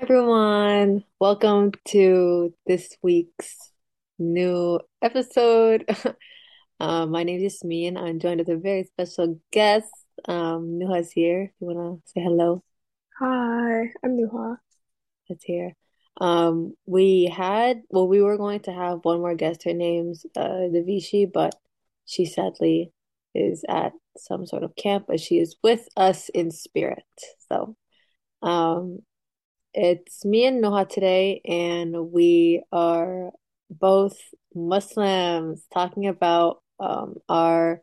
everyone. Welcome to this week's new episode. Uh, my name is Yasmin. I'm joined with a very special guest. Um, Nuha's here. You wanna say hello? Hi, I'm Nuha. That's here. Um, we had, well, we were going to have one more guest. Her name's uh Devishi, but she sadly is at some sort of camp, but she is with us in spirit. So, um, It's me and Noha today, and we are both Muslims talking about um, our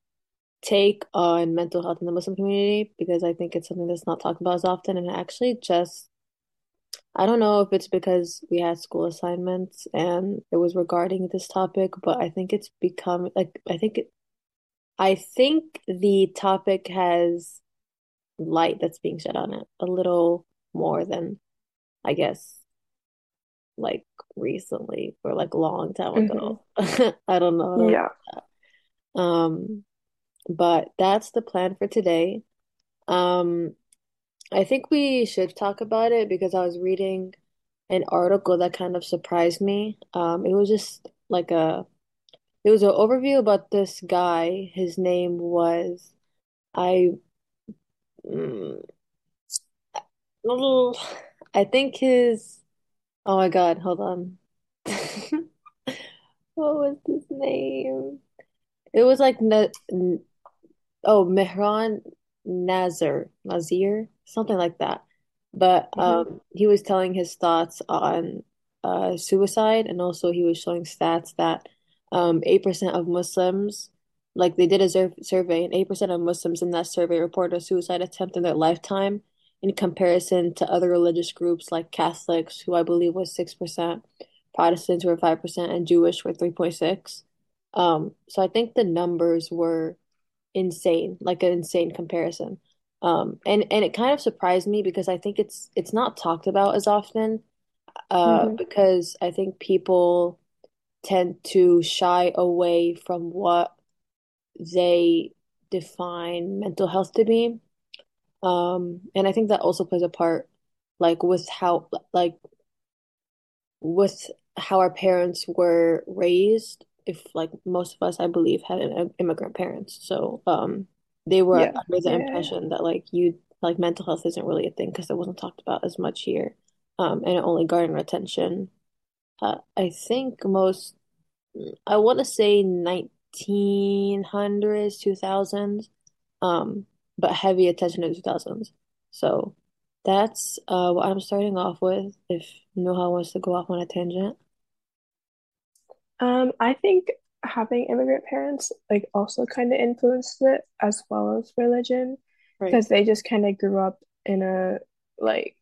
take on mental health in the Muslim community because I think it's something that's not talked about as often. And actually, just I don't know if it's because we had school assignments and it was regarding this topic, but I think it's become like I think I think the topic has light that's being shed on it a little more than I guess like recently or like a long time hmm ago. I don't know. Yeah. Um, but that's the plan for today. Um, I think we should talk about it because I was reading an article that kind of surprised me. Um, it was just like a it was an overview about this guy. His name was I mm, I think his oh my God, hold on. What was his name? It was like Na oh Mehran Nazir Nazir something like that. But um, he was telling his thoughts on uh, suicide, and also he was showing stats that um, 8% of Muslims, like they did a sur survey, and 8% of Muslims in that survey reported a suicide attempt in their lifetime in comparison to other religious groups like Catholics, who I believe was 6%, Protestants were 5%, and Jewish were 3.6. Um, so I think the numbers were insane, like an insane comparison. Um, and and it kind of surprised me because I think it's it's not talked about as often, uh, hmm because I think people tend to shy away from what they define mental health to be. Um, and I think that also plays a part, like with how like with how our parents were raised, if like most of us, I believe, had im- immigrant parents. So um they were Yeah. under the Yeah. impression that like you like mental health isn't really a thing because it wasn't talked about as much here. Um and it only garnered attention. Uh, I think most I want to say 1900s, 2000s, um, but heavy attention in the 2000s. So that's uh, what I'm starting off with. If Noha wants to go off on a tangent. Um, I think having immigrant parents like also kind of influenced it as well as religion Right, because they just kind of grew up in a like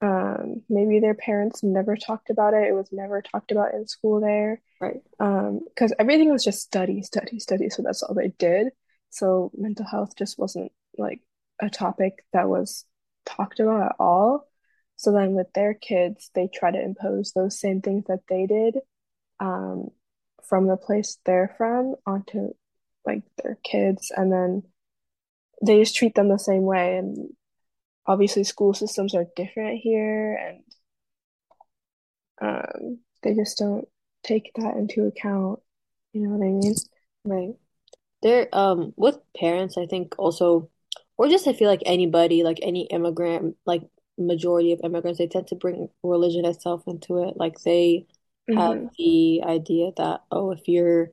um maybe their parents never talked about it. It was never talked about in school there. right. Um, because everything was just study, study, study. So that's all they did. So mental health just wasn't like a topic that was talked about at all. So then with their kids, they try to impose those same things that they did, um, from the place they're from onto like their kids, and then they just treat them the same way. And obviously, school systems are different here, and um, they just don't take that into account. You know what I mean? Right. There, um, with parents, I think also, or just I feel like anybody, like any immigrant, like majority of immigrants, they tend to bring religion itself into it. Like they have hmm the idea that, oh, if you're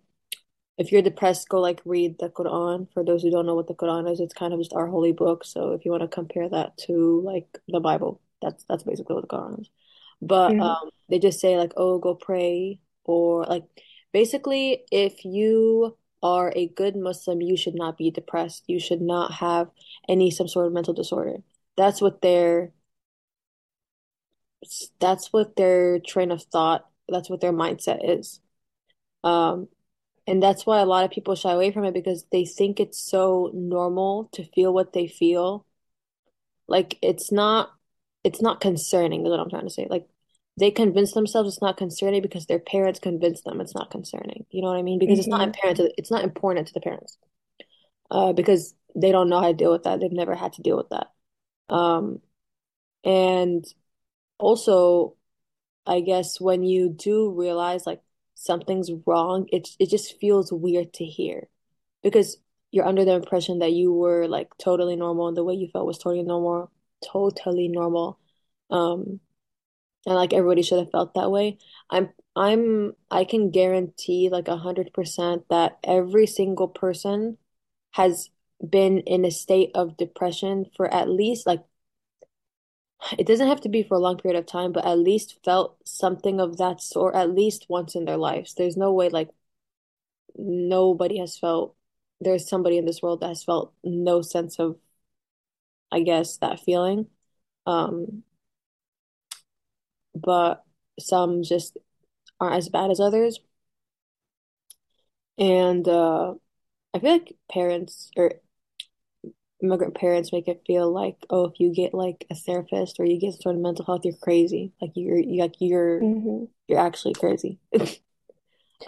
if you're depressed, go like read the Quran. For those who don't know what the Quran is, it's kind of just our holy book. So if you want to compare that to like the Bible, that's that's basically what the Quran is. But hmm um, they just say like, oh, go pray, or like basically, if you are a good Muslim, you should not be depressed. You should not have any some sort of mental disorder. That's what their that's what their train of thought, that's what their mindset is. Um, And that's why a lot of people shy away from it because they think it's so normal to feel what they feel. Like it's not it's not concerning is what I'm trying to say. Like they convince themselves it's not concerning because their parents convince them it's not concerning. You know what I mean? Because it's not hmm apparent to, it's not important to the parents. Uh, because they don't know how to deal with that. They've never had to deal with that. Um, And also, I guess when you do realize like something's wrong, it it just feels weird to hear because you're under the impression that you were like totally normal and the way you felt was totally normal, totally normal. Um, and like everybody should have felt that way. I'm I'm I can guarantee like a hundred percent that every single person has been in a state of depression for at least like it doesn't have to be for a long period of time, but at least felt something of that sort at least once in their lives. There's no way like nobody has felt there's somebody in this world that has felt no sense of, I guess, that feeling. Um, but some just aren't as bad as others. And uh, I feel like parents or immigrant parents make it feel like, oh, if you get like a therapist or you get sort of mental health, you're crazy. Like you're you like you're hmm you're actually crazy.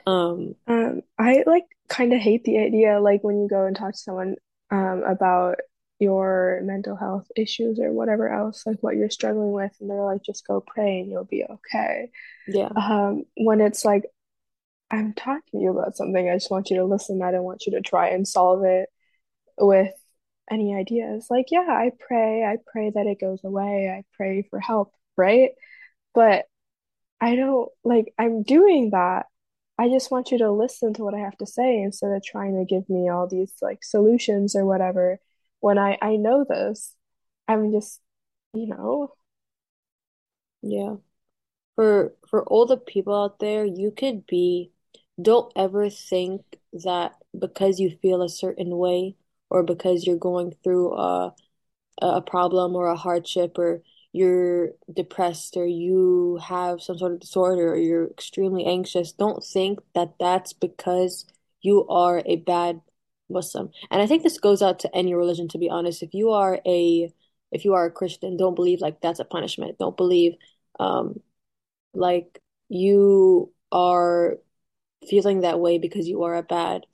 Um, Um, I like kind of hate the idea like when you go and talk to someone um about your mental health issues or whatever else, like what you're struggling with, and they're like, just go pray and you'll be okay. yeah, Um, when it's like, I'm talking to you about something, I just want you to listen. I don't want you to try and solve it with any ideas. Like, yeah, I pray, I pray that it goes away, I pray for help, right? But I don't like, I'm doing that. I just want you to listen to what I have to say instead of trying to give me all these like solutions or whatever. When I I know this, I'm just, you know, yeah. For for all the people out there, you could be, don't ever think that because you feel a certain way or because you're going through a a problem or a hardship or you're depressed or you have some sort of disorder or you're extremely anxious, don't think that that's because you are a bad Muslim. And I think this goes out to any religion, to be honest. If you are a if you are a Christian, don't believe like that's a punishment. Don't believe um like you are feeling that way because you are a bad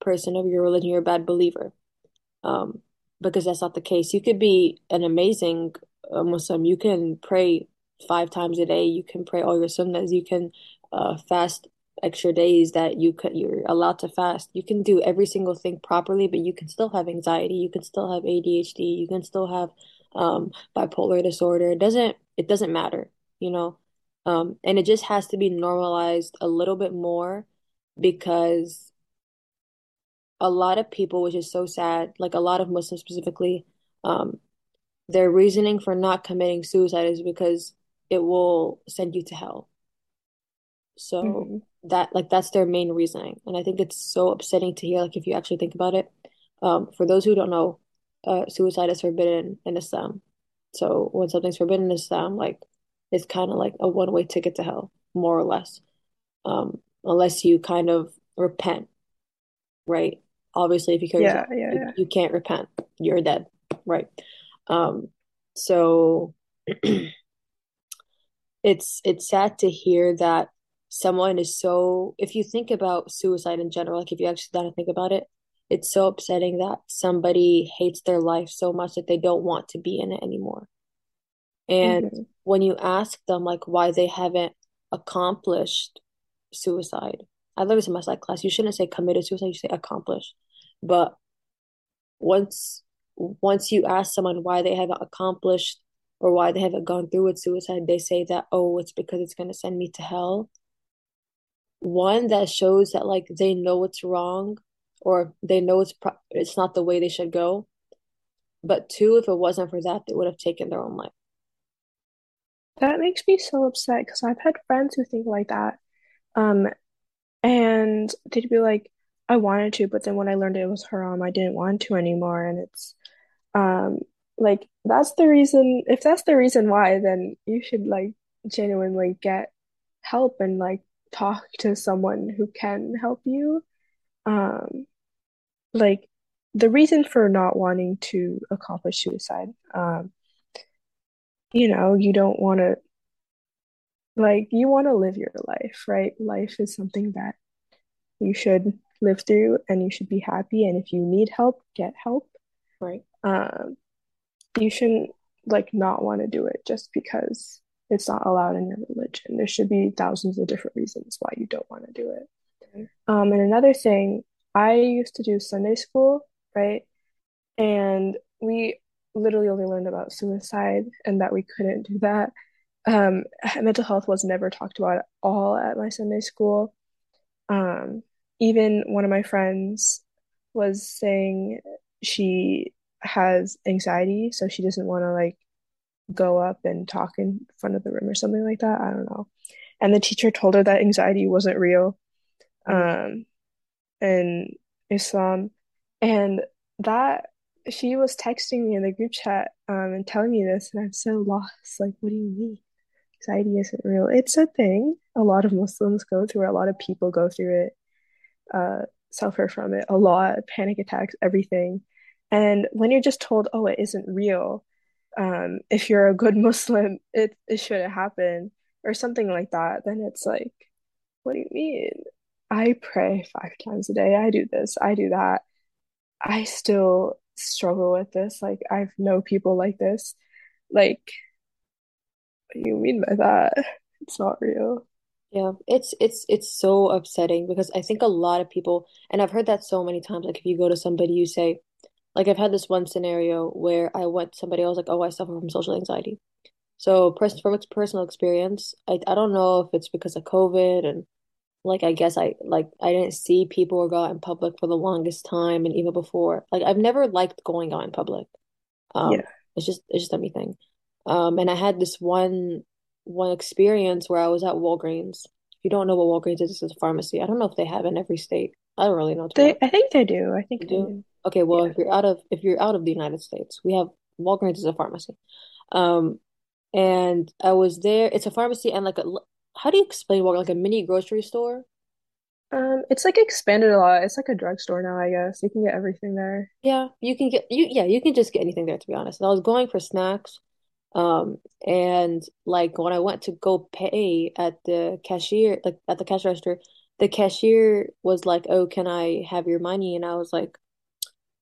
person of your religion, you're a bad believer um, because that's not the case. You could be an amazing uh, Muslim. You can pray five times a day. You can pray all your sunnahs. You can uh, fast extra days that you could you're allowed to fast. You can do every single thing properly, but you can still have anxiety. You can still have ADHD. You can still have um, bipolar disorder. It doesn't it doesn't matter, you know. Um, and it just has to be normalized a little bit more because a lot of people, which is so sad, like a lot of Muslims specifically, um, their reasoning for not committing suicide is because it will send you to hell. So mhm. That like that's their main reasoning. And I think it's so upsetting to hear, like if you actually think about it. Um, for those who don't know, uh, suicide is forbidden in Islam. So when something's forbidden in Islam, like it's kind of like a one-way ticket to hell, more or less. Um, unless you kind of repent right? Obviously, if you kill yourself, Yeah, yeah, you, yeah. you can't repent. You're dead, right? Um, so it's it's sad to hear that someone is so, if you think about suicide in general, like if you actually to think about it, it's so upsetting that somebody hates their life so much that they don't want to be in it anymore. And hmm when you ask them like why they haven't accomplished suicide, I learned this in my psych class. You shouldn't say committed suicide, you say accomplished. But once once you ask someone why they haven't accomplished or why they haven't gone through with suicide, they say that, oh, it's because it's going to send me to hell. One that shows that like they know it's wrong or they know it's pro- it's not the way they should go. But two, if it wasn't for that, they would have taken their own life. That makes me so upset because I've had friends who think like that. Um, and they'd be like, I wanted to, but then when I learned it was haram, I didn't want to anymore. And it's um like that's the reason, if that's the reason why, then you should like genuinely get help and like talk to someone who can help you. Um, like the reason for not wanting to accomplish suicide, um, you know, you don't want to like you want to live your life, right? Life is something that you should live through and you should be happy. And if you need help, get help. Right. Um, you shouldn't like not want to do it just because it's not allowed in your religion. There should be thousands of different reasons why you don't want to do it. Um, and another thing, I used to do Sunday school, right? And we literally only learned about suicide and that we couldn't do that. Um, mental health was never talked about at all at my Sunday school. Um, even one of my friends was saying she has anxiety, so she doesn't want to like go up and talk in front of the room or something like that. I don't know. And the teacher told her that anxiety wasn't real um in Islam. And that she was texting me in the group chat um and telling me this and I'm so lost. Like, what do you mean? Anxiety isn't real. It's a thing a lot of Muslims go through, a lot of people go through it, uh, suffer from it a lot, panic attacks, everything. And when you're just told, oh, it isn't real, um, if you're a good Muslim, it, it shouldn't happen, or something like that, then it's like, what do you mean? I pray five times a day. I do this, I do that. I still struggle with this. Like, I've know people like this. Like, what do you mean by that? It's not real. Yeah, it's it's it's so upsetting because I think a lot of people, and I've heard that so many times, like if you go to somebody, you say, like I've had this one scenario where I went to somebody, I was like, oh, I suffer from social anxiety. So person from its personal experience, I I don't know if it's because of COVID and like I guess I like I didn't see people or go out in public for the longest time and even before. Like I've never liked going out in public. Um, Yeah. it's just it's just a me thing. Um, and I had this one one experience where I was at Walgreens. If you don't know what Walgreens is, it's a pharmacy. I don't know if they have in every state. I don't really know They. I think they do. I think You they do? do. Okay, well Yeah. if you're out of if you're out of the United States, we have Walgreens is a pharmacy. Um, and I was there. It's a pharmacy and like a how do you explain Walgreens? Like a mini grocery store? Um, it's like expanded a lot. It's like a drugstore now, I guess. You can get everything there. Yeah, you can get you yeah, you can just get anything there to be honest. And I was going for snacks. Um, and like when I went to go pay at the cashier, like at the cash register, the cashier was like, "Oh, can I have your money?" And I was like,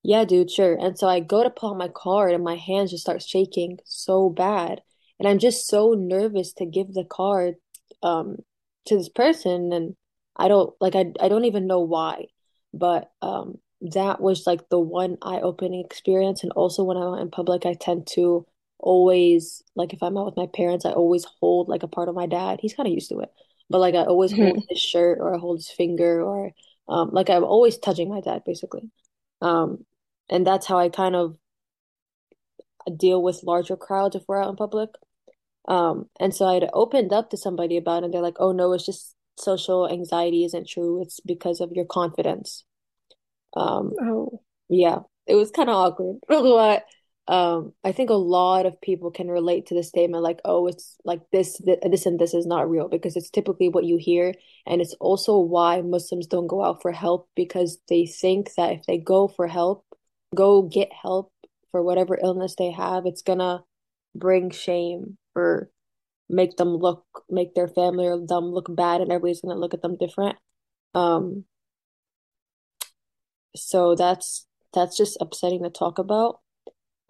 "Yeah, dude, sure." And so I go to pull out my card, and my hands just start shaking so bad, and I'm just so nervous to give the card um to this person, and I don't like I I don't even know why, but um that was like the one eye-opening experience, and also when I'm out in public, I tend to always like if I'm out with my parents, I always hold like a part of my dad. He's kind of used to it, but like I always hold Mhm. his shirt or I hold his finger or um like I'm always touching my dad basically. Um, and that's how I kind of deal with larger crowds if we're out in public. Um, and so I'd opened up to somebody about it, and they're like, "Oh no, it's just social anxiety isn't true. It's because of your confidence." Um, Oh, yeah, it was kind of awkward, but um, I think a lot of people can relate to the statement like, "Oh, it's like this, th this, and this is not real," because it's typically what you hear, and it's also why Muslims don't go out for help because they think that if they go for help, go get help for whatever illness they have, it's gonna bring shame or make them look, make their family or them look bad, and everybody's gonna look at them different. Um, so that's that's just upsetting to talk about.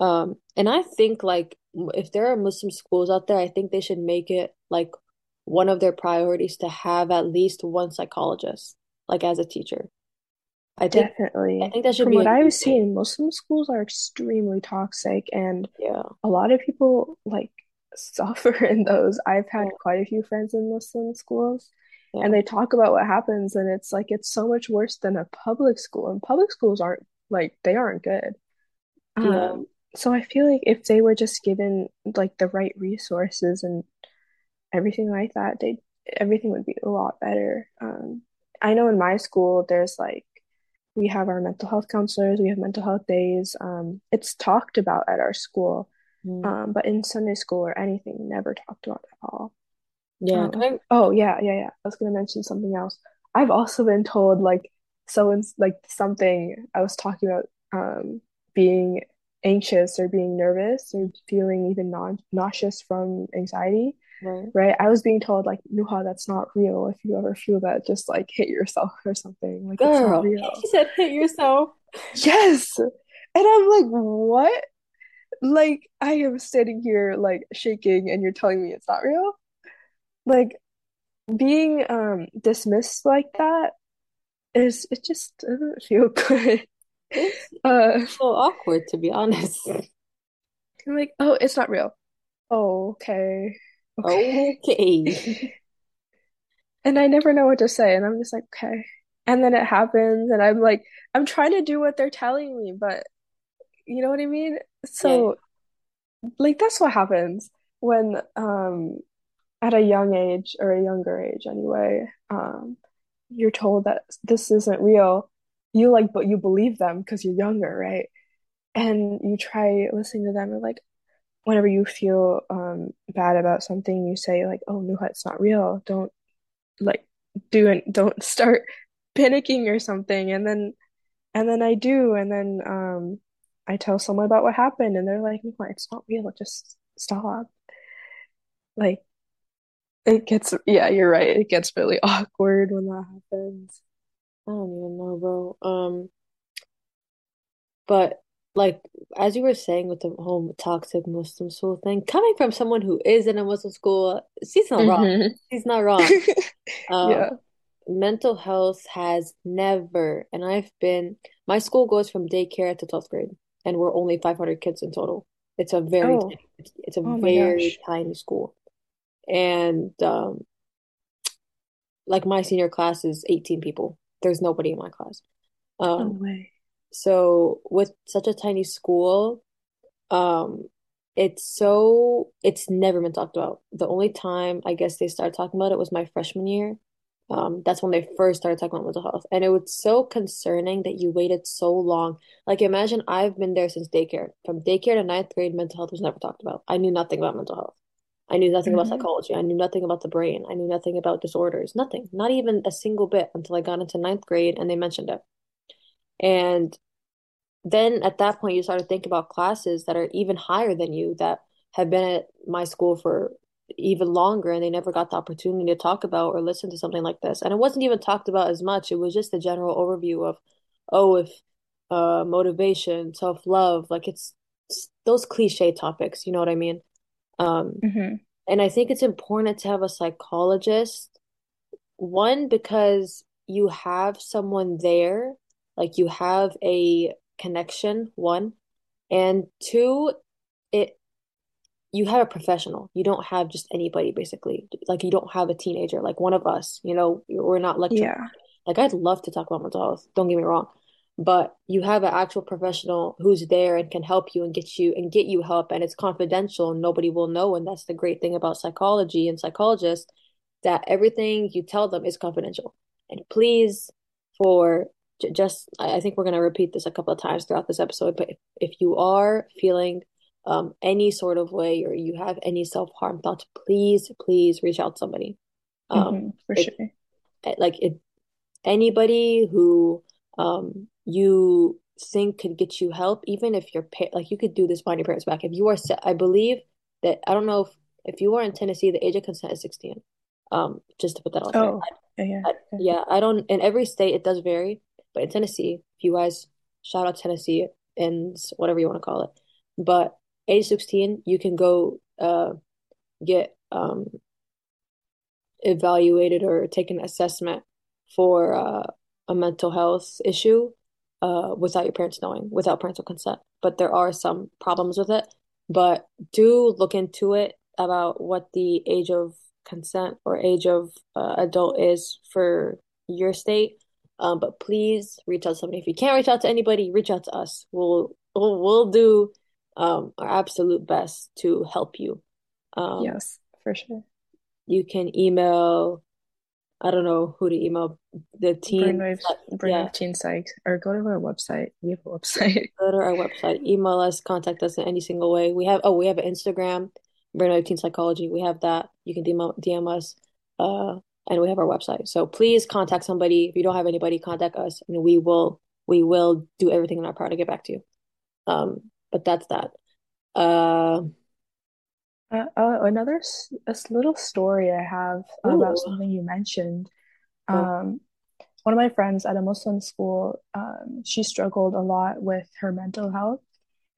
Um, and I think like if there are Muslim schools out there, I think they should make it like one of their priorities to have at least one psychologist, like as a teacher. I think I think that should From be what I've seen, Muslim schools are extremely toxic, and Yeah. a lot of people like suffer in those. I've had Yeah. quite a few friends in Muslim schools, and they talk about what happens, and it's like it's so much worse than a public school. And public schools aren't like they aren't good. Yeah. Um, so I feel like if they were just given like the right resources and everything like that, they everything would be a lot better. Um, I know in my school there's like we have our mental health counselors, we have mental health days. Um, it's talked about at our school, Mm. um, but in Sunday school or anything, never talked about at all. Yeah. Um, I, oh yeah, yeah, yeah. I was gonna mention something else. I've also been told like so it's like something I was talking about um being anxious or being nervous or feeling even non nauseous from anxiety, right. right? I was being told like, Nuha, that's not real. If you ever feel that, just like hit yourself or something. Like it's not Girl, real. she said hit yourself. Yes. And I'm like, what? like I am sitting here like shaking and you're telling me it's not real? Like being um dismissed like that is it just doesn't feel good. It's Uh so awkward to be honest. I'm like, oh, it's not real. Oh, okay. Okay. Okay. And I never know what to say, and I'm just like, okay. And then it happens, and I'm like, I'm trying to do what they're telling me, but you know what I mean? Yeah. So, like, that's what happens when, um, at a young age or a younger age anyway, um, you're told that this isn't real. You like, but you believe them because you're younger, right? And you try listening to them, and like, whenever you feel um bad about something, you say like, "Oh, no, it's not real. Don't like do it. don't start panicking or something." And then and then I do, and then um I tell someone about what happened, and they're like, "No, it's not real. Just stop." Like it gets, yeah, you're right. It gets really awkward when that happens. I don't even know, bro. Um, but like as you were saying with the whole toxic Muslim school thing, coming from someone who is in a Muslim school, she's not wrong. hmm She's not wrong. Um, Yeah. mental health has never, and I've been, my school goes from daycare to 12th grade, and we're only 500 kids in total. It's a very, Oh, tiny- it's, it's a oh very tiny school. And um, like my senior class is 18 people. There's nobody in my class. No Um, way. So with such a tiny school, um, it's so it's never been talked about. The only time I guess they started talking about it was my freshman year. Um, that's when they first started talking about mental health. And it was so concerning that you waited so long. Like imagine I've been there since daycare. From daycare to ninth grade, mental health was never talked about. I knew nothing about mental health. I knew nothing about hmm psychology. I knew nothing about the brain. I knew nothing about disorders. Nothing. Not even a single bit until I got into ninth grade and they mentioned it. And then at that point, you start to think about classes that are even higher than you that have been at my school for even longer and they never got the opportunity to talk about or listen to something like this. And it wasn't even talked about as much. It was just a general overview of, oh, if uh motivation, self-love, like it's, it's those cliche topics, you know what I mean? Um, hmm and I think it's important to have a psychologist one, because you have someone there, like you have a connection, one, and two, it you have a professional. You don't have just anybody, basically. Like you don't have a teenager, like one of us, you know, we're not lecturing. Yeah. Like I'd love to talk about mental health, don't get me wrong. But you have an actual professional who's there and can help you and get you and get you help and it's confidential and nobody will know. And that's the great thing about psychology and psychologists that everything you tell them is confidential. And please, for just, I think we're going to repeat this a couple of times throughout this episode, but if, if you are feeling um, any sort of way or you have any self-harm thoughts, please, please reach out to somebody. Um, hmm For it, sure. like it, anybody who um, you think could get you help, even if you're pa like you could do this behind your parents' back. If you are, I believe that I don't know if if you are in Tennessee, the age of consent is 16. Um, just to put that out there. Oh, yeah, yeah. I, yeah. yeah, I don't, in every state it does vary, but in Tennessee, if you guys shout out Tennessee and whatever you want to call it, but age 16, you can go uh get um evaluated or take an assessment for uh, a mental health issue uh without your parents knowing, without parental consent. But there are some problems with it. But do look into it about what the age of consent or age of uh, adult is for your state. Um, but please reach out to somebody. If you can't reach out to anybody, reach out to us. We'll we'll, we'll do um, our absolute best to help you. Um, Yes, for sure. you can email, I don't know who to email, the team. Brainwave, Yeah, Teen Psych, or go to our website. We have a website. go to our website, email us, contact us in any single way. We have, oh, we have an Instagram, Brain Teen Psychology. We have that. You can DM, DM us. Uh, and we have our website. So please contact somebody. If you don't have anybody, contact us, and we will we will do everything in our power to get back to you. Um, but that's that. Uh, Uh, uh, another s- a little story I have about something you mentioned. Um, one of my friends at a Muslim school, um, she struggled a lot with her mental health.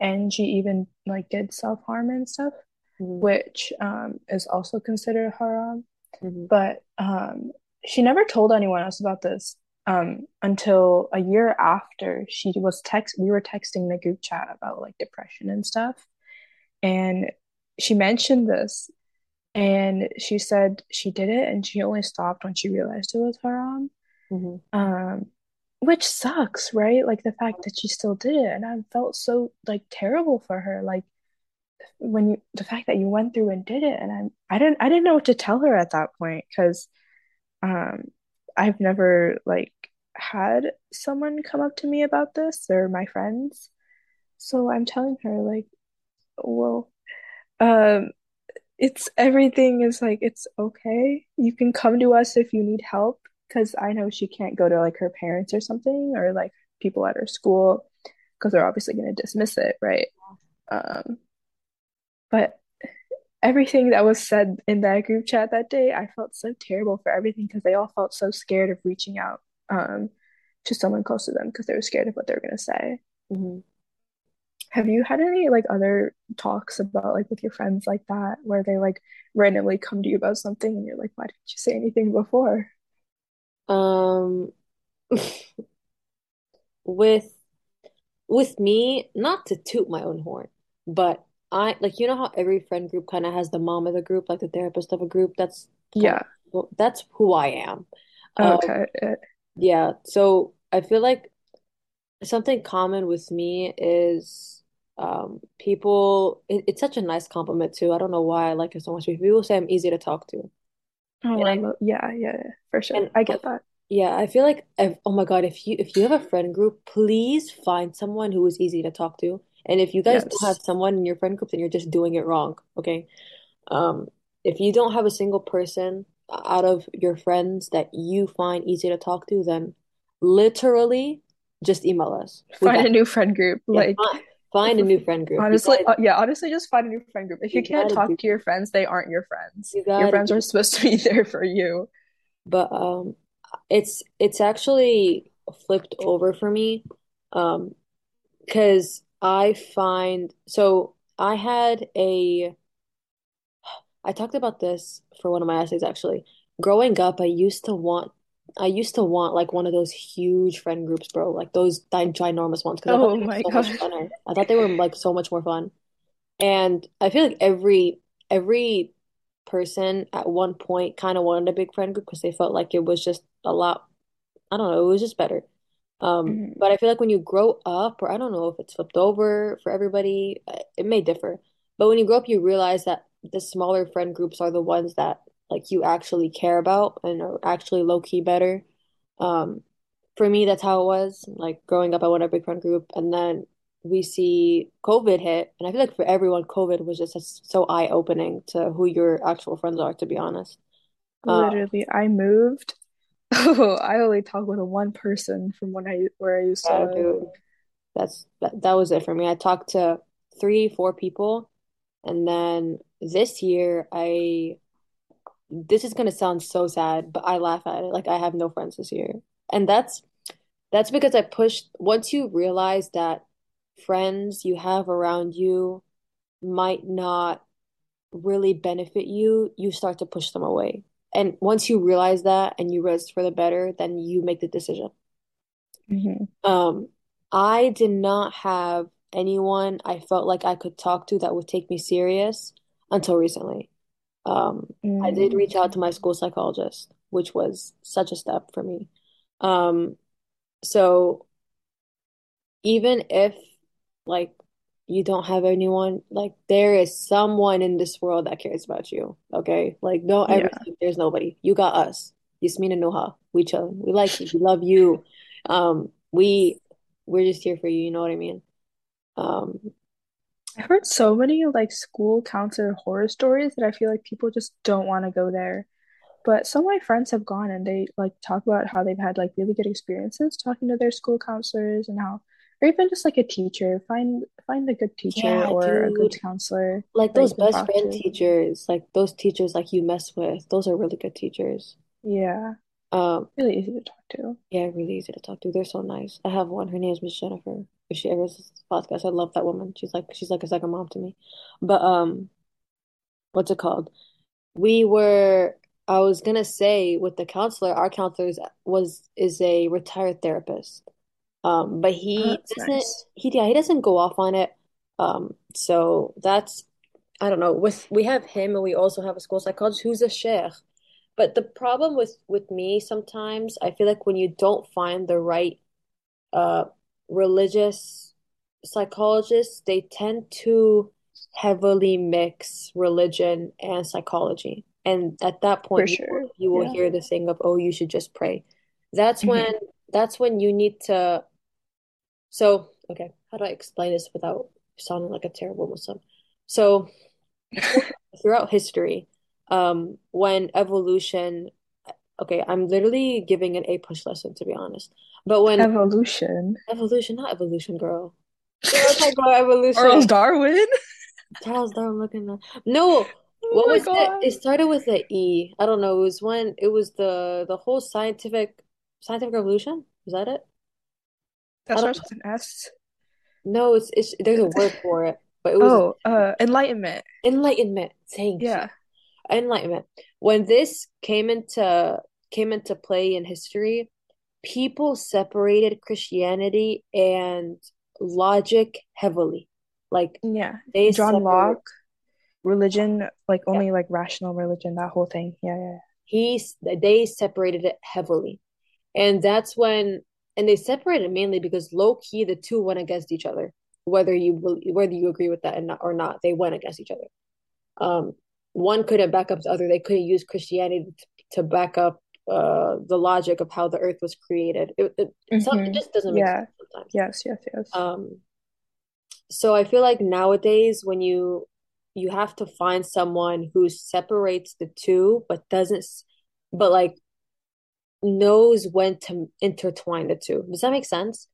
and she even like did self-harm and stuff, hmm which um is also considered haram. Hmm But um she never told anyone else about this um until a year after she was text we were texting the group chat about like depression and stuff. And she mentioned this and she said she did it and she only stopped when she realized it was haram. hmm Um, which sucks, right? Like the fact that she still did it, and I felt so like terrible for her. Like when you, the fact that you went through and did it, and I'm I didn't, I didn't know what to tell her at that point because, um, I've never like had someone come up to me about this or my friends. So I'm telling her like, well, um, it's everything is like it's okay. You can come to us if you need help because I know she can't go to like her parents or something or like people at her school because they're obviously going to dismiss it, right? Um, but everything that was said in that group chat that day, I felt so terrible for everything because they all felt so scared of reaching out um to someone close to them because they were scared of what they were going to say. hmm Have you had any like other talks about like with your friends like that where they like randomly come to you about something and you're like, why didn't you say anything before? Um, with with me, not to toot my own horn, but I like you know how every friend group kind of has the mom of the group, like the therapist of a group. That's Yeah. well, that's who I am. Um, Okay. Uh, yeah. So I feel like something common with me is um people. It, it's such a nice compliment too. I don't know why I like it so much. People say I'm easy to talk to, Oh, I I love. Yeah, yeah, yeah, for sure. and I get that. Yeah, I feel like if, oh my God, if you if you have a friend group, please find someone who is easy to talk to. And if you guys don't have someone in your friend group, then you're just doing it wrong, okay? Um, if you don't have a single person out of your friends that you find easy to talk to, then literally just email us. We Find got a new friend group. yeah, Like, find, find a new friend group. Honestly, gotta uh, yeah, honestly, just find a new friend group. If you you can't gotta do talk to your friends, they aren't your friends. you Your friends are supposed to be there for you. but um it's it's actually flipped over for me. Um Because I find, so I had a, I talked about this for one of my essays actually. Growing up, I used to want, I used to want like one of those huge friend groups, bro, like those ginormous ones, because I thought Oh they were my so much God. funner. I thought they were like so much more fun. And I feel like every every person at one point kind of wanted a big friend group because they felt like it was just a lot, I don't know, it was just better. Um, Mhm. but I feel like when you grow up, or I don't know if it's flipped over for everybody, uh, it may differ. But when you grow up, you realize that the smaller friend groups are the ones that like you actually care about and are actually low key better. Um, for me, that's how it was. Like growing up, I wanted a big friend group, and then we see COVID hit, and I feel like for everyone, COVID was just so eye-opening to who your actual friends are, to be honest. Um, Literally, I moved. Oh, I only talk with one person from when I where I used to oh, dude, that's that, that was it for me. I talked to three, four people. And then this year, I this is gonna sound so sad, but I laugh at it. Like I have no friends this year. And that's that's because I pushed once you realize that friends you have around you might not really benefit you, you start to push them away. And once you realize that and you realize for the better, then you make the decision. hmm Um, I did not have anyone I felt like I could talk to that would take me serious until recently. Um, I did mm reach out to my school psychologist, which was such a step for me. Um, so even if like you don't have anyone, like there is someone in this world that cares about you. Okay? Like don't ever Yeah. there's nobody. You got us. Yasmin and Noha. We chill. We like you. We love you. Um, we we're just here for you, you know what I mean? Um, I've heard so many like school counselor horror stories that I feel like people just don't want to go there. But some of my friends have gone and they like talk about how they've had like really good experiences talking to their school counselors and how, or even just like a teacher, find find a good teacher yeah, or a good counselor Like those best friend to. teachers, like those teachers like you mess with, those are really good teachers. Yeah, Um, really easy to talk to. yeah, really easy to talk to. They're so nice. I have one. Her name is Miss Jennifer. if she ever listens to this podcast. I love that woman. She's like she's like a second mom to me. But um, what's it called? We were. I was gonna say with the counselor, our counselor is, was is a retired therapist. Um, but Oh, he that's doesn't. nice. He yeah, he doesn't go off on it. Um, so that's I don't know. With we have him, and we also have a school psychologist who's a sheikh. But the problem with with me sometimes, I feel like when you don't find the right uh religious psychologists, they tend to heavily mix religion and psychology. And at that point, you will, sure. you will Yeah. hear the thing of, "Oh, you should just pray." That's when hmm that's when you need to. So, okay, how do I explain this without sounding like a terrible Muslim? So, throughout history, um, when evolution, okay, I'm literally giving an APUSH lesson to be honest. But when Evolution. evolution, not evolution, girl. Girl, evolution. Charles Darwin. Charles Darwin looking at no. Oh What was it? God. It started with a E. I don't know. It was when it was the the whole scientific scientific revolution. Is that it? That I don't starts with an S. know. It's it's there's a word for it, but it was Oh, uh, enlightenment. enlightenment. Thank you. Yeah. Enlightenment. When this came into came into play in history, people separated Christianity and logic heavily. Like Yeah. they John separate. Locke, religion, like Yeah, only like rational religion, that whole thing. Yeah, yeah. he they separated it heavily, and that's when and they separated mainly because low key the two went against each other. Whether you whether you agree with that or not, they went against each other. Um, one couldn't back up the other. They couldn't use Christianity to, back up uh, the logic of how the earth was created. It, it, so, it just doesn't make sense sometimes. Yes, yes, yes. Um, so I feel like nowadays when you you have to find someone who separates the two, but doesn't, but like knows when to intertwine the two. Does that make sense?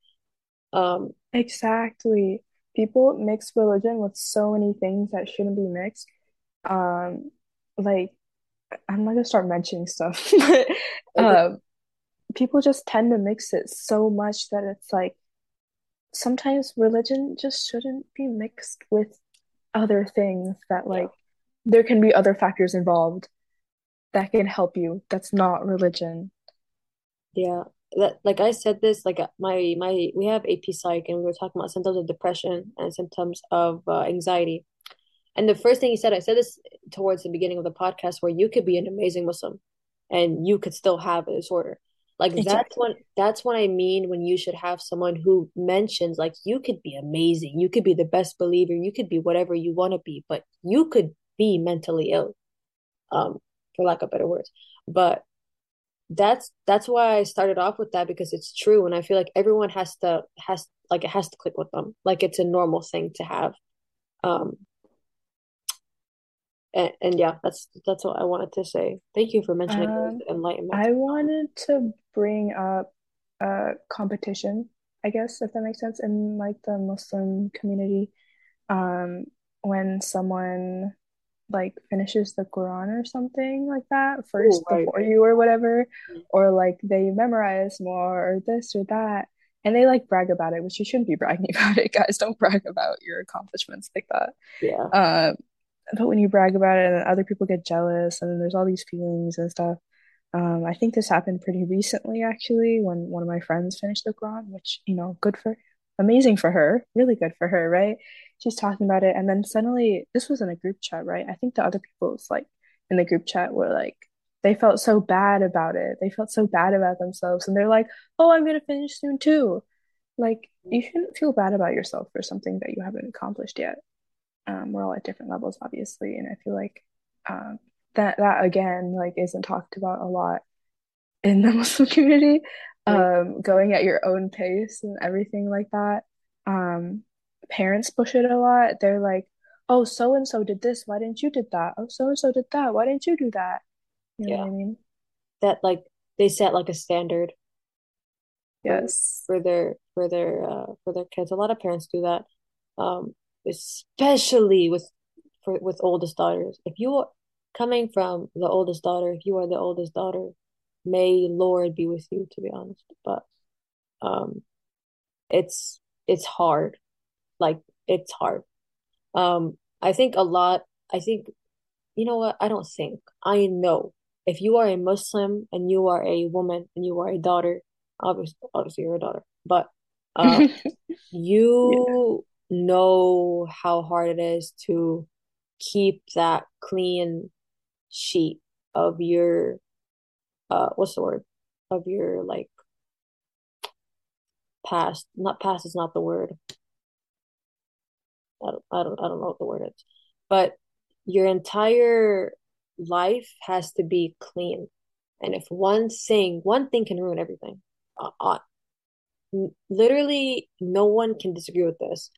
Um, Exactly. People mix religion with so many things that shouldn't be mixed. Um, like I'm not gonna start mentioning stuff, but um, people just tend to mix it so much that it's like sometimes religion just shouldn't be mixed with other things that yeah, like there can be other factors involved that can help you. That's not religion. Yeah. That, like I said this, like uh, my my we have AP Psych and we were talking about symptoms of depression and symptoms of uh, anxiety. And the first thing he said, I said this towards the beginning of the podcast, where you could be an amazing Muslim and you could still have a disorder. Like that's when that's what I mean when you should have someone who mentions like you could be amazing, you could be the best believer, you could be whatever you want to be, but you could be mentally ill, um, for lack of better words. But that's that's why I started off with that because it's true, and I feel like everyone has to has like it has to click with them, like it's a normal thing to have. Um, and, and yeah, that's that's what I wanted to say. Thank you for mentioning Um, enlightenment. I wanted to bring up a competition, I guess, if that makes sense, in like the Muslim community. Um, when someone like finishes the Quran or something like that first right, before you or whatever, or like they memorize more or this or that, and they like brag about it, which you shouldn't be bragging about it, guys. Don't brag about your accomplishments like that. yeah, Um, but when you brag about it and then other people get jealous and then there's all these feelings and stuff. Um, I think this happened pretty recently actually when one of my friends finished the Quran, which, you know, good for amazing for her, really good for her, right? She's talking about it and then suddenly this was in a group chat, right? I think the other people's like in the group chat were like they felt so bad about it. They felt so bad about themselves and they're like, "Oh, I'm gonna finish soon too." Like you shouldn't feel bad about yourself for something that you haven't accomplished yet. Um, we're all at different levels, obviously, and I feel like um, that that again like isn't talked about a lot in the Muslim community. Um, going at your own pace and everything like that. Um, parents push it a lot. They're like, "Oh, so and so did this. Why didn't you did that? Oh, so and so did that. Why didn't you do that?" You know yeah. what I mean? That like they set like a standard Yes. for their for their uh for their kids. A lot of parents do that, um, especially with for with oldest daughters. If you are coming from the oldest daughter, if you are the oldest daughter, may Lord be with you, to be honest. But um, it's it's hard. Like it's hard. Um, I think a lot, I think, you know what? I don't think. I know if you are a Muslim and you are a woman and you are a daughter, obviously, obviously you're a daughter, but uh, Yeah. you know how hard it is to keep that clean sheet of your uh what's the word of your like past not past is not the word I don't, I don't I don't know what the word is. But your entire life has to be clean. And if one thing one thing can ruin everything uh, uh, literally no one can disagree with this.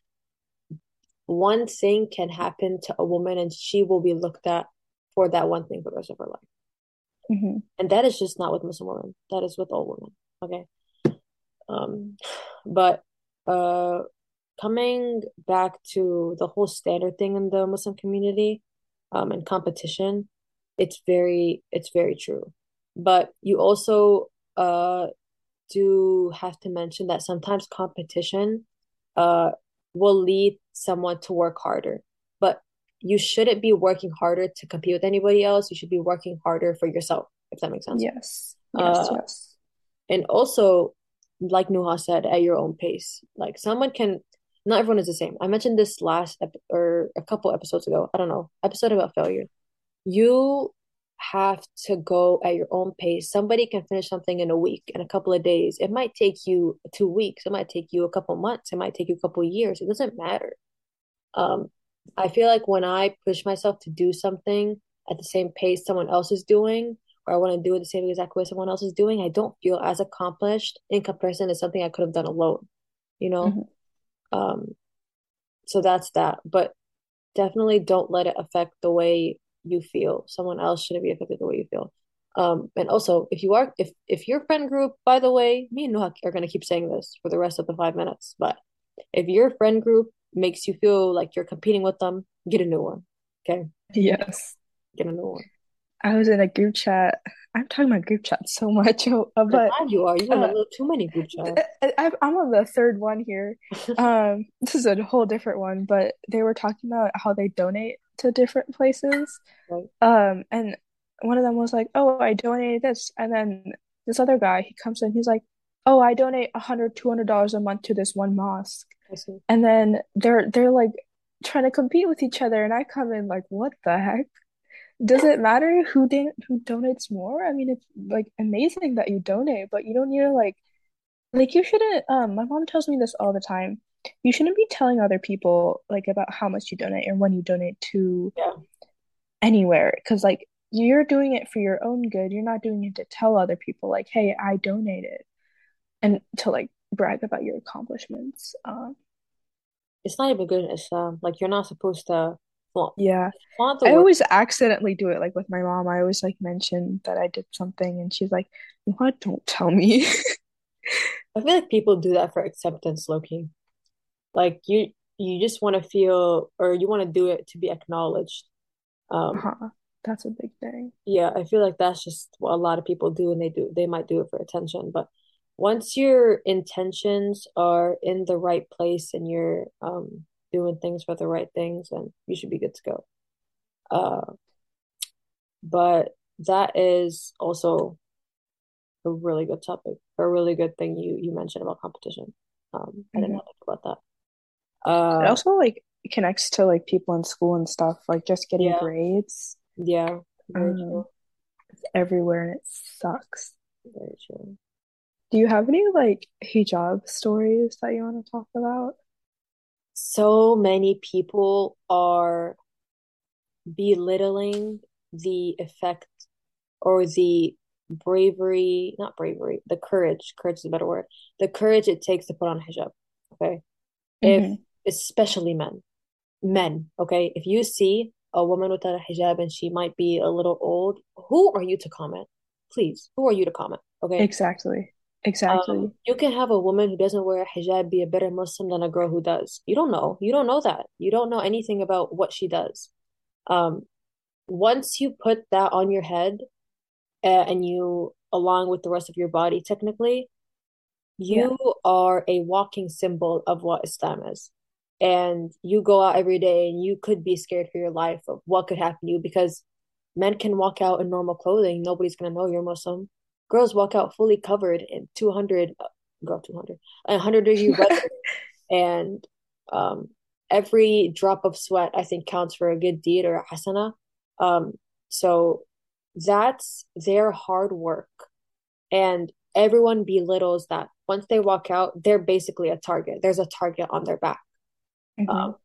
One thing can happen to a woman and she will be looked at for that one thing for the rest of her life. Hmm and that is just not with Muslim women. That is with all women. Okay. Um but uh coming back to the whole standard thing in the Muslim community, um, and competition, it's very it's very true. But you also uh do have to mention that sometimes competition uh will lead someone to work harder. But you shouldn't be working harder to compete with anybody else. You should be working harder for yourself, if that makes sense. Yes. Yes. Uh Yes. and also, like Nuha said, at your own pace. Like someone can, not everyone is the same. I mentioned this last ep or a couple episodes ago. I don't know, episode about failure. You have to go at your own pace. Somebody can finish something in a week, in a couple of days. It might take you two weeks. It might take you a couple months. It might take you a couple years. It doesn't matter. Um, I feel like when I push myself to do something at the same pace someone else is doing, or I want to do it the same exact way someone else is doing, I don't feel as accomplished in comparison to something I could have done alone, you know? hmm Um, so that's that. But definitely don't let it affect the way you feel. Someone else shouldn't be affected the way you feel. Um, and also if you are if if your friend group, by the way, me and Nuha are gonna keep saying this for the rest of the five minutes, but if your friend group makes you feel like you're competing with them, get a new one. Okay? Yes. Get a new one. I was in a group chat. I'm talking about group chat so much, uh, but you are. You in a uh, little too many group chats. I, I'm on the third one here. Um, this is a whole different one, but they were talking about how they donate to different places. Right. Um, and one of them was like, "Oh, I donated this," and then this other guy, he comes in, he's like, "Oh, I donate a hundred, two hundred dollars a month to this one mosque," and then they're they're like trying to compete with each other, and I come in like, "What the heck?" Does it matter who did who donates more? I mean, it's like amazing that you donate, but you don't need to like like you shouldn't um my mom tells me this all the time. You shouldn't be telling other people like about how much you donate or when you donate to Yeah. anywhere because like you're doing it for your own good. You're not doing it to tell other people like, "Hey, I donated." And to like brag about your accomplishments. Um It's not even good in Islam. Like you're not supposed to flaunt, yeah. I always accidentally do it like with my mom. I always like mention that I did something and she's like, "What? Don't tell me." I feel like people do that for acceptance, low-key. Like you you just want to feel or you want to do it to be acknowledged. Um, Uh-huh. That's a big thing. yeah, I feel like that's just what a lot of people do and they do they might do it for attention, but once your intentions are in the right place and you're um doing things for the right things, then you should be good to go. Uh, but that is also a really good topic, a really good thing you you mentioned about competition. Um, I did Mhm. not think about that. It Uh, also like connects to like people in school and stuff, like just getting yeah, grades. yeah, very true, Um, it's everywhere and it sucks. very true. Do you have any like hijab stories that you want to talk about? So many people are belittling the effect or the bravery, not bravery, the courage, courage is a better word, the courage it takes to put on hijab. Okay. If, hmm especially men, men, okay, if you see a woman without a hijab and she might be a little old, who are you to comment? Please, who are you to comment? Okay. Exactly. Um, Exactly. you can have a woman who doesn't wear a hijab be a better Muslim than a girl who does. You don't know. You don't know that. You don't know anything about what she does. Um, once you put that on your head uh, and you, along with the rest of your body, technically, Yeah. you are a walking symbol of what Islam is. And you go out every day and you could be scared for your life of what could happen to you because men can walk out in normal clothing. Nobody's going to know you're Muslim. Girls walk out fully covered in 200, uh, girl, 200, 100 degree weather. And um, every drop of sweat, I think, counts for a good deed or a hasana. Um, so that's their hard work. And everyone belittles that. Once they walk out, they're basically a target. There's a target on their back. hmm Um,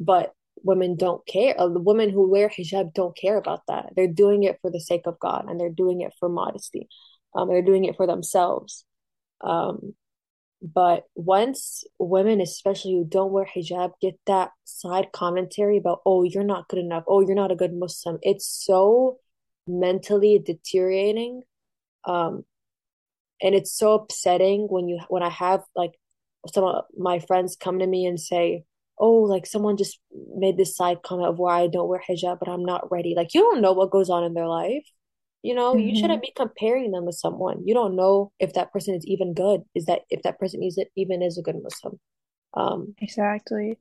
but women don't care. Uh, the women who wear hijab don't care about that. They're doing it for the sake of God and they're doing it for modesty. Um, they're doing it for themselves. Um, but once women, especially who don't wear hijab, get that side commentary about, oh, you're not good enough. Oh, you're not a good Muslim. It's so mentally deteriorating. Um, and it's so upsetting when you when I have like some of my friends come to me and say, "Oh, like someone just made this side comment of why I don't wear hijab, but I'm not ready." Like you don't know what goes on in their life. You know, you hmm shouldn't be comparing them with someone. You don't know if that person is even good. Is that if that person is it even is a good Muslim? Um, Exactly.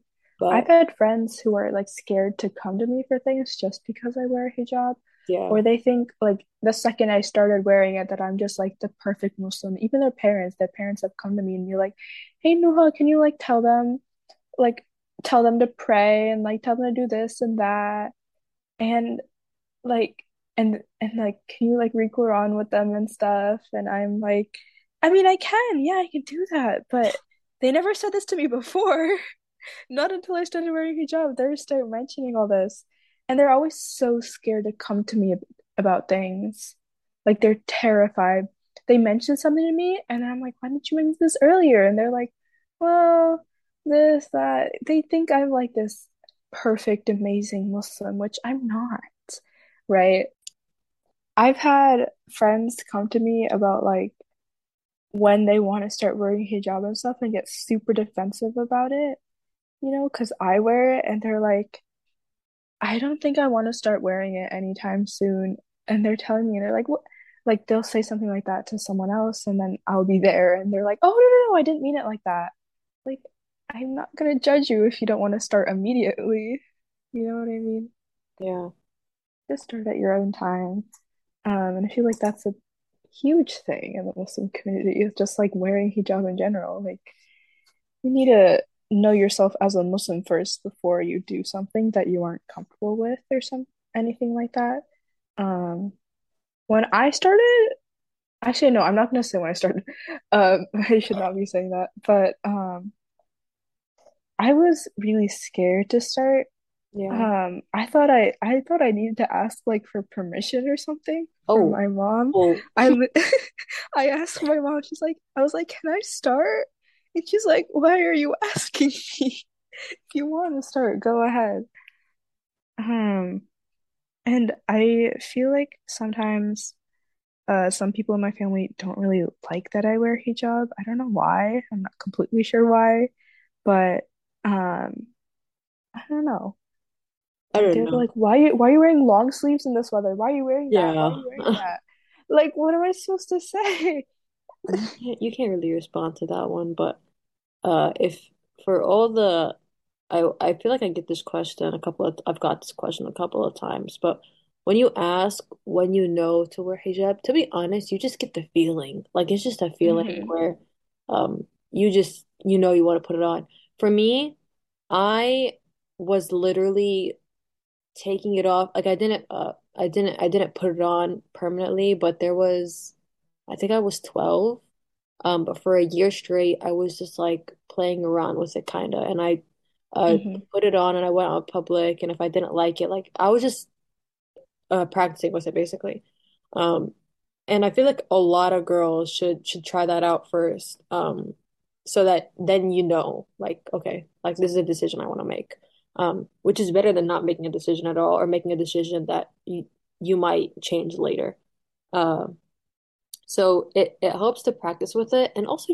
I've had friends who are like scared to come to me for things just because I wear a hijab, yeah, or they think like the second I started wearing it that I'm just like the perfect Muslim. Even their parents, their parents have come to me and you're like, "Hey, Nuha, can you like tell them like tell them to pray and like tell them to do this and that?" And like and and like can you like read Quran with them and stuff? And I'm like, I mean, I can. Yeah, I can do that, but they never said this to me before. Not until I started wearing hijab, they're start mentioning all this. And they're always so scared to come to me about things. Like they're terrified. They mention something to me, and I'm like, why didn't you mention this earlier? And they're like, well, this, that. They think I'm like this perfect, amazing Muslim, which I'm not, right? I've had friends come to me about like when they want to start wearing hijab and stuff and get super defensive about it you know, because I wear it and they're like, I don't think I want to start wearing it anytime soon. And they're telling me, and they're like, what? Like they'll say something like that to someone else, and then I'll be there, and they're like, oh, no, no, no, I didn't mean it like that. Like, I'm not gonna judge you if you don't want to start immediately. You know what I mean? yeah, Just start at your own time. Um, and I feel like that's a huge thing in the Muslim community, is just like wearing hijab in general. Like, you need to know yourself as a Muslim first before you do something that you aren't comfortable with or some anything like that. Um, when I started, actually no, I'm not gonna say when I started. Um, I should not be saying that, but um, I was really scared to start. Yeah. Um, I thought I I thought I needed to ask like for permission or something from Oh, my mom. oh, I I asked my mom, she's like, I was like, can I start? And she's like, why are you asking me? If you want to start, go ahead. Um, and I feel like sometimes uh some people in my family don't really like that I wear hijab. I don't know why. I'm not completely sure why, but um I don't know. I Like don't they're know. like, why you why are you wearing long sleeves in this weather? Why are you wearing that? Are Yeah. you wearing that? Like, what am I supposed to say? You can't, really respond to that one, but uh, if for all the, I I feel like I get this question a couple of, I've got this question a couple of times, but when you ask when you know to wear hijab, to be honest, you just get the feeling. Like it's just a feeling hmm where, um, you just you know you want to put it on. For me, I was literally taking it off. Like I didn't, uh, I didn't, I didn't put it on permanently, but there was, I think I was 12. Um, but for a year straight, I was just like playing around with it kind of. And I uh hmm put it on and I went out public. And if I didn't like it, like I was just uh practicing with it basically. Um, and I feel like a lot of girls should should try that out first. Um, so that then you know, like, okay, like this is a decision I want to make. Um, which is better than not making a decision at all or making a decision that you you might change later. Um, so it it helps to practice with it, and also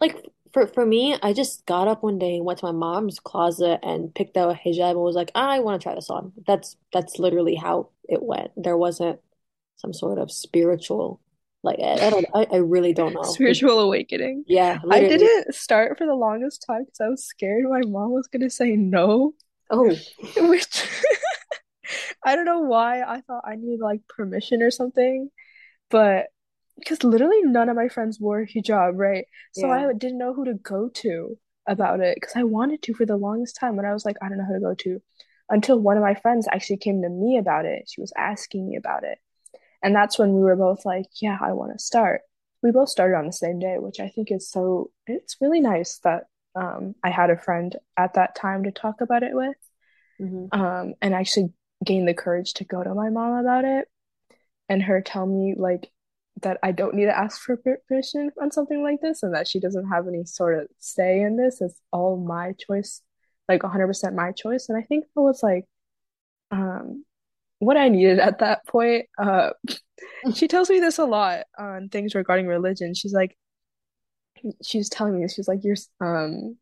like for for me, I just got up one day and went to my mom's closet and picked out a hijab and was like, I want to try this on. That's that's literally how it went. There wasn't some sort of spiritual. Like I, I don't I, I really don't know. Spiritual awakening. yeah, I didn't start for the longest time because I was scared my mom was gonna say no, Oh, which I don't know why I thought I needed like permission or something, but because literally none of my friends wore hijab, right? So yeah. I didn't know who to go to about it because I wanted to for the longest time, and I was like, I don't know who to go to until one of my friends actually came to me about it. She was asking me about it. And that's when we were both like, yeah, I want to start. We both started on the same day, which I think is so, it's really nice that um, I had a friend at that time to talk about it with hmm um, and actually gain the courage to go to my mom about it and her tell me like that I don't need to ask for permission on something like this and that she doesn't have any sort of say in this. It's all my choice, like 100% my choice. And I think that was like um, what I needed at that point. Uh, she tells me this a lot on things regarding religion. She's like, she's telling me, she's like, you're, um,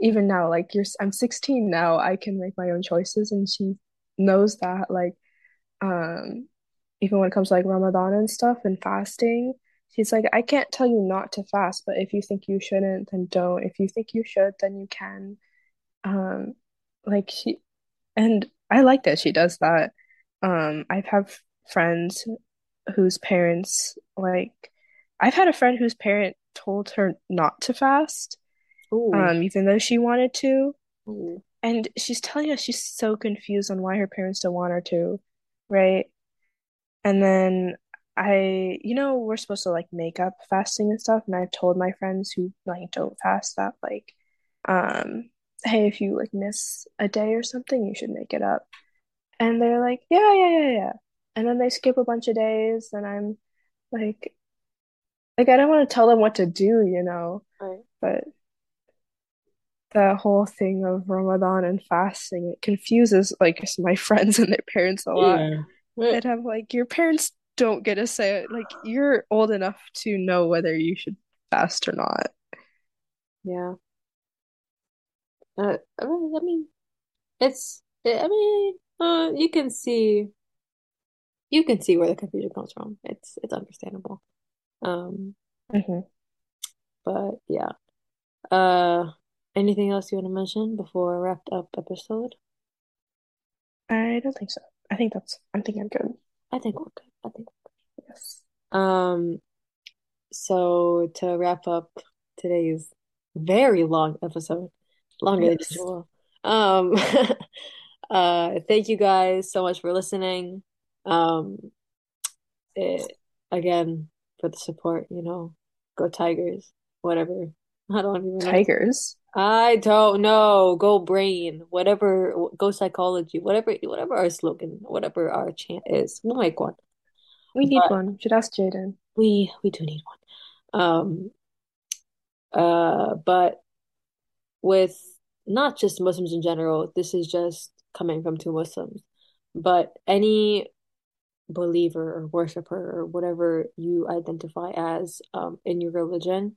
even now, like you're, I'm 16 now, I can make my own choices. And she knows that, like, um, even when it comes to like Ramadan and stuff and fasting, she's like, I can't tell you not to fast, but if you think you shouldn't, then don't. If you think you should, then you can. Um, like she, and I like that she does that. Um, I've have friends whose parents like I've had a friend whose parent told her not to fast, Ooh. um, even though she wanted to. Ooh. And she's telling us she's so confused on why her parents don't want her to, right? And then I, you know, we're supposed to like make up fasting and stuff, and I've told my friends who like don't fast that like, um, hey, if you like miss a day or something, you should make it up. And they're like, yeah, yeah, yeah, yeah. And then they skip a bunch of days, and I'm like, like I don't want to tell them what to do, you know, Right. but the whole thing of Ramadan and fasting, it confuses like my friends and their parents a lot. Yeah. Right. And I'm like, your parents don't get to say it. Like, you're old enough to know whether you should fast or not. Yeah. Uh, I mean, I mean, it's. I mean, uh, you can see you can see where the confusion comes from. It's it's understandable. Um, hmm but yeah. Uh, anything else you want to mention before wrapped up episode? I don't think so. I think that's, I think I'm good. I think we're good. I think. We're good. Yes. Um, so to wrap up today's very long episode, longer than usual. Um, uh, thank you guys so much for listening. Um, it, again for the support, you know, go Tigers, whatever. I don't even know. Tigers. I don't know. Go brain, whatever. Go psychology, whatever. Whatever our slogan, whatever our chant is, we'll make one. We need But one. Should ask Jaden. we we do need one. Um. Uh. But with not just Muslims in general, this is just coming from two Muslims, but any believer or worshiper or whatever you identify as um, in your religion,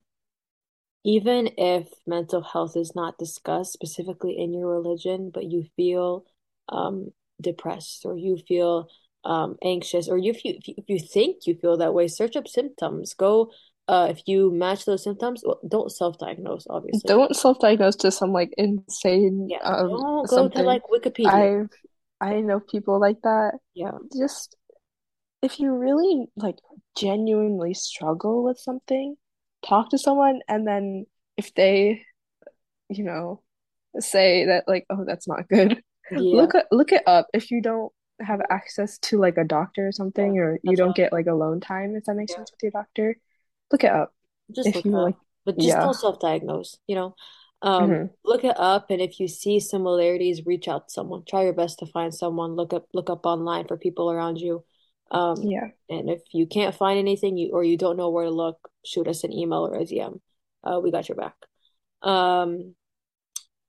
even if mental health is not discussed specifically in your religion, but you feel um, depressed or you feel um, anxious or if you if you think you feel that way, search up symptoms. Go uh, if you match those symptoms, well, don't self-diagnose, obviously. Don't self-diagnose to some like insane Yeah, um don't go to like Wikipedia. I've I know people like that. Yeah, Just if you really like genuinely struggle with something, talk to someone and then if they, you know, say that like, oh, that's not good, yeah, look look it up. If you don't have access to like a doctor or yeah. something, or you don't what get like alone time, if that makes Yeah, sense with your doctor, look it up. just If look it you like, up, but just don't self-diagnose, you know. Um, hmm look it up, and if you see similarities, reach out to someone. Try your best to find someone. Look up, look up online for people around you. Um, Yeah. and if you can't find anything, you or you don't know where to look, shoot us an email or a DM. Uh, we got your back. Um,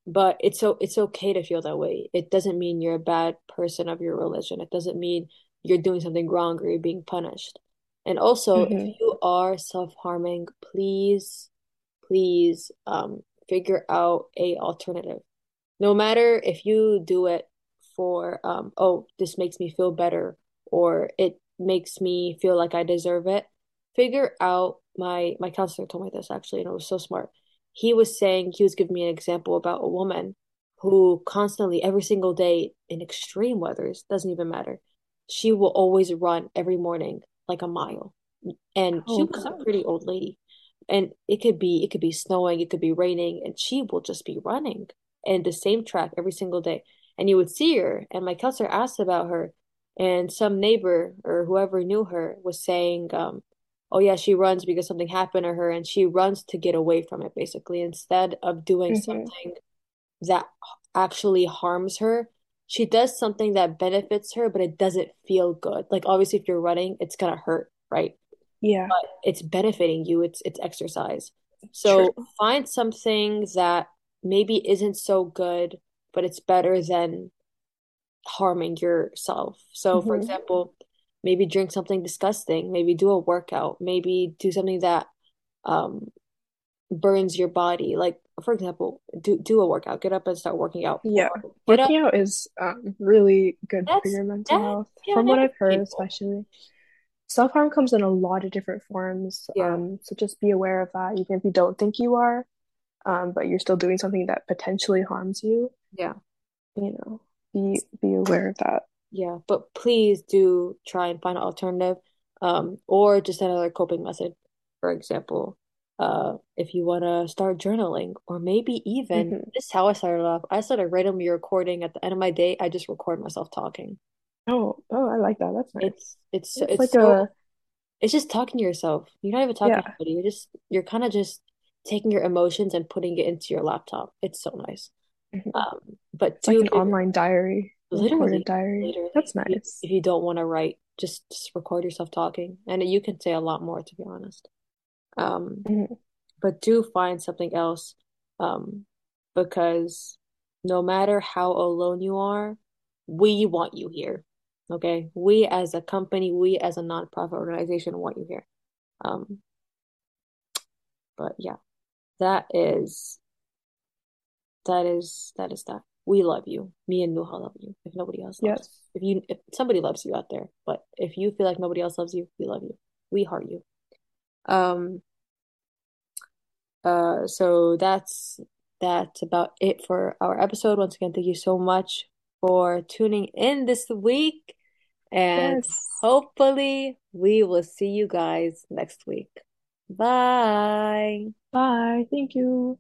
but it's so it's okay to feel that way. It doesn't mean you're a bad person of your religion. It doesn't mean you're doing something wrong or you're being punished. And also, if hmm you are self-harming, please, please, um, figure out a alternative. No matter if you do it for, um, oh, this makes me feel better or it makes me feel like I deserve it. figure out my my counselor told me this actually, and it was so smart. He was saying he was giving me an example about a woman who constantly, every single day in extreme weathers, doesn't even matter. She will always run every morning like a mile. And she Oh was a pretty old lady. And it could be it could be snowing, it could be raining, and she will just be running and the same track every single day. And you would see her, and my counselor asked about her, and some neighbor or whoever knew her was saying, um, oh yeah, she runs because something happened to her, and she runs to get away from it, basically, instead of doing hmm something that actually harms her. She does something that benefits her, but it doesn't feel good. Like obviously if you're running, it's gonna hurt, right? Yeah, But it's benefiting you. It's it's exercise. true. So find something that maybe isn't so good, but it's better than harming yourself. So for hmm example, maybe drink something disgusting, maybe do a workout, maybe do something that um burns your body. Like for example, do do a workout, get up and start working out, Yeah. get up. Working out is um, really good for your mental health, Yeah, from what I've heard, painful. especially. Self-harm comes in a lot of different forms. Yeah, Um, so just be aware of that, even if you don't think you are, um, but you're still doing something that potentially harms you, yeah, you know, be be aware of that. yeah. But please do try and find an alternative, um, or just another coping method. For example, uh, if you want to start journaling, or maybe even hmm this is how I started off. I started randomly recording at the end of my day. I just record myself talking. Oh, oh, I like that. That's nice. It's it's It's it's like so a it's just talking to yourself. You're not even talking to anybody. You're just you're kind of just taking your emotions and putting it into your laptop. It's so nice. mhm. Um, but It's like an online diary, literally, diary. literally, That's if nice. if you don't want to write, just just record yourself talking, and you can say a lot more, to be honest. Um, Mhm. but do find something else, um, because no matter how alone you are, we want you here. Okay? We as a company, we as a nonprofit organization want you here. Um, but yeah, that is that is that is that. We love you. Me and Nuha love you. If nobody else loves, Yes. if you if somebody loves you out there, but if you feel like nobody else loves you, we love you. We heart you. Um, uh, so that's that's about it for our episode. Once again, thank you so much for tuning in this week, and Yes. hopefully we will see you guys next week. Bye. Bye. Thank you.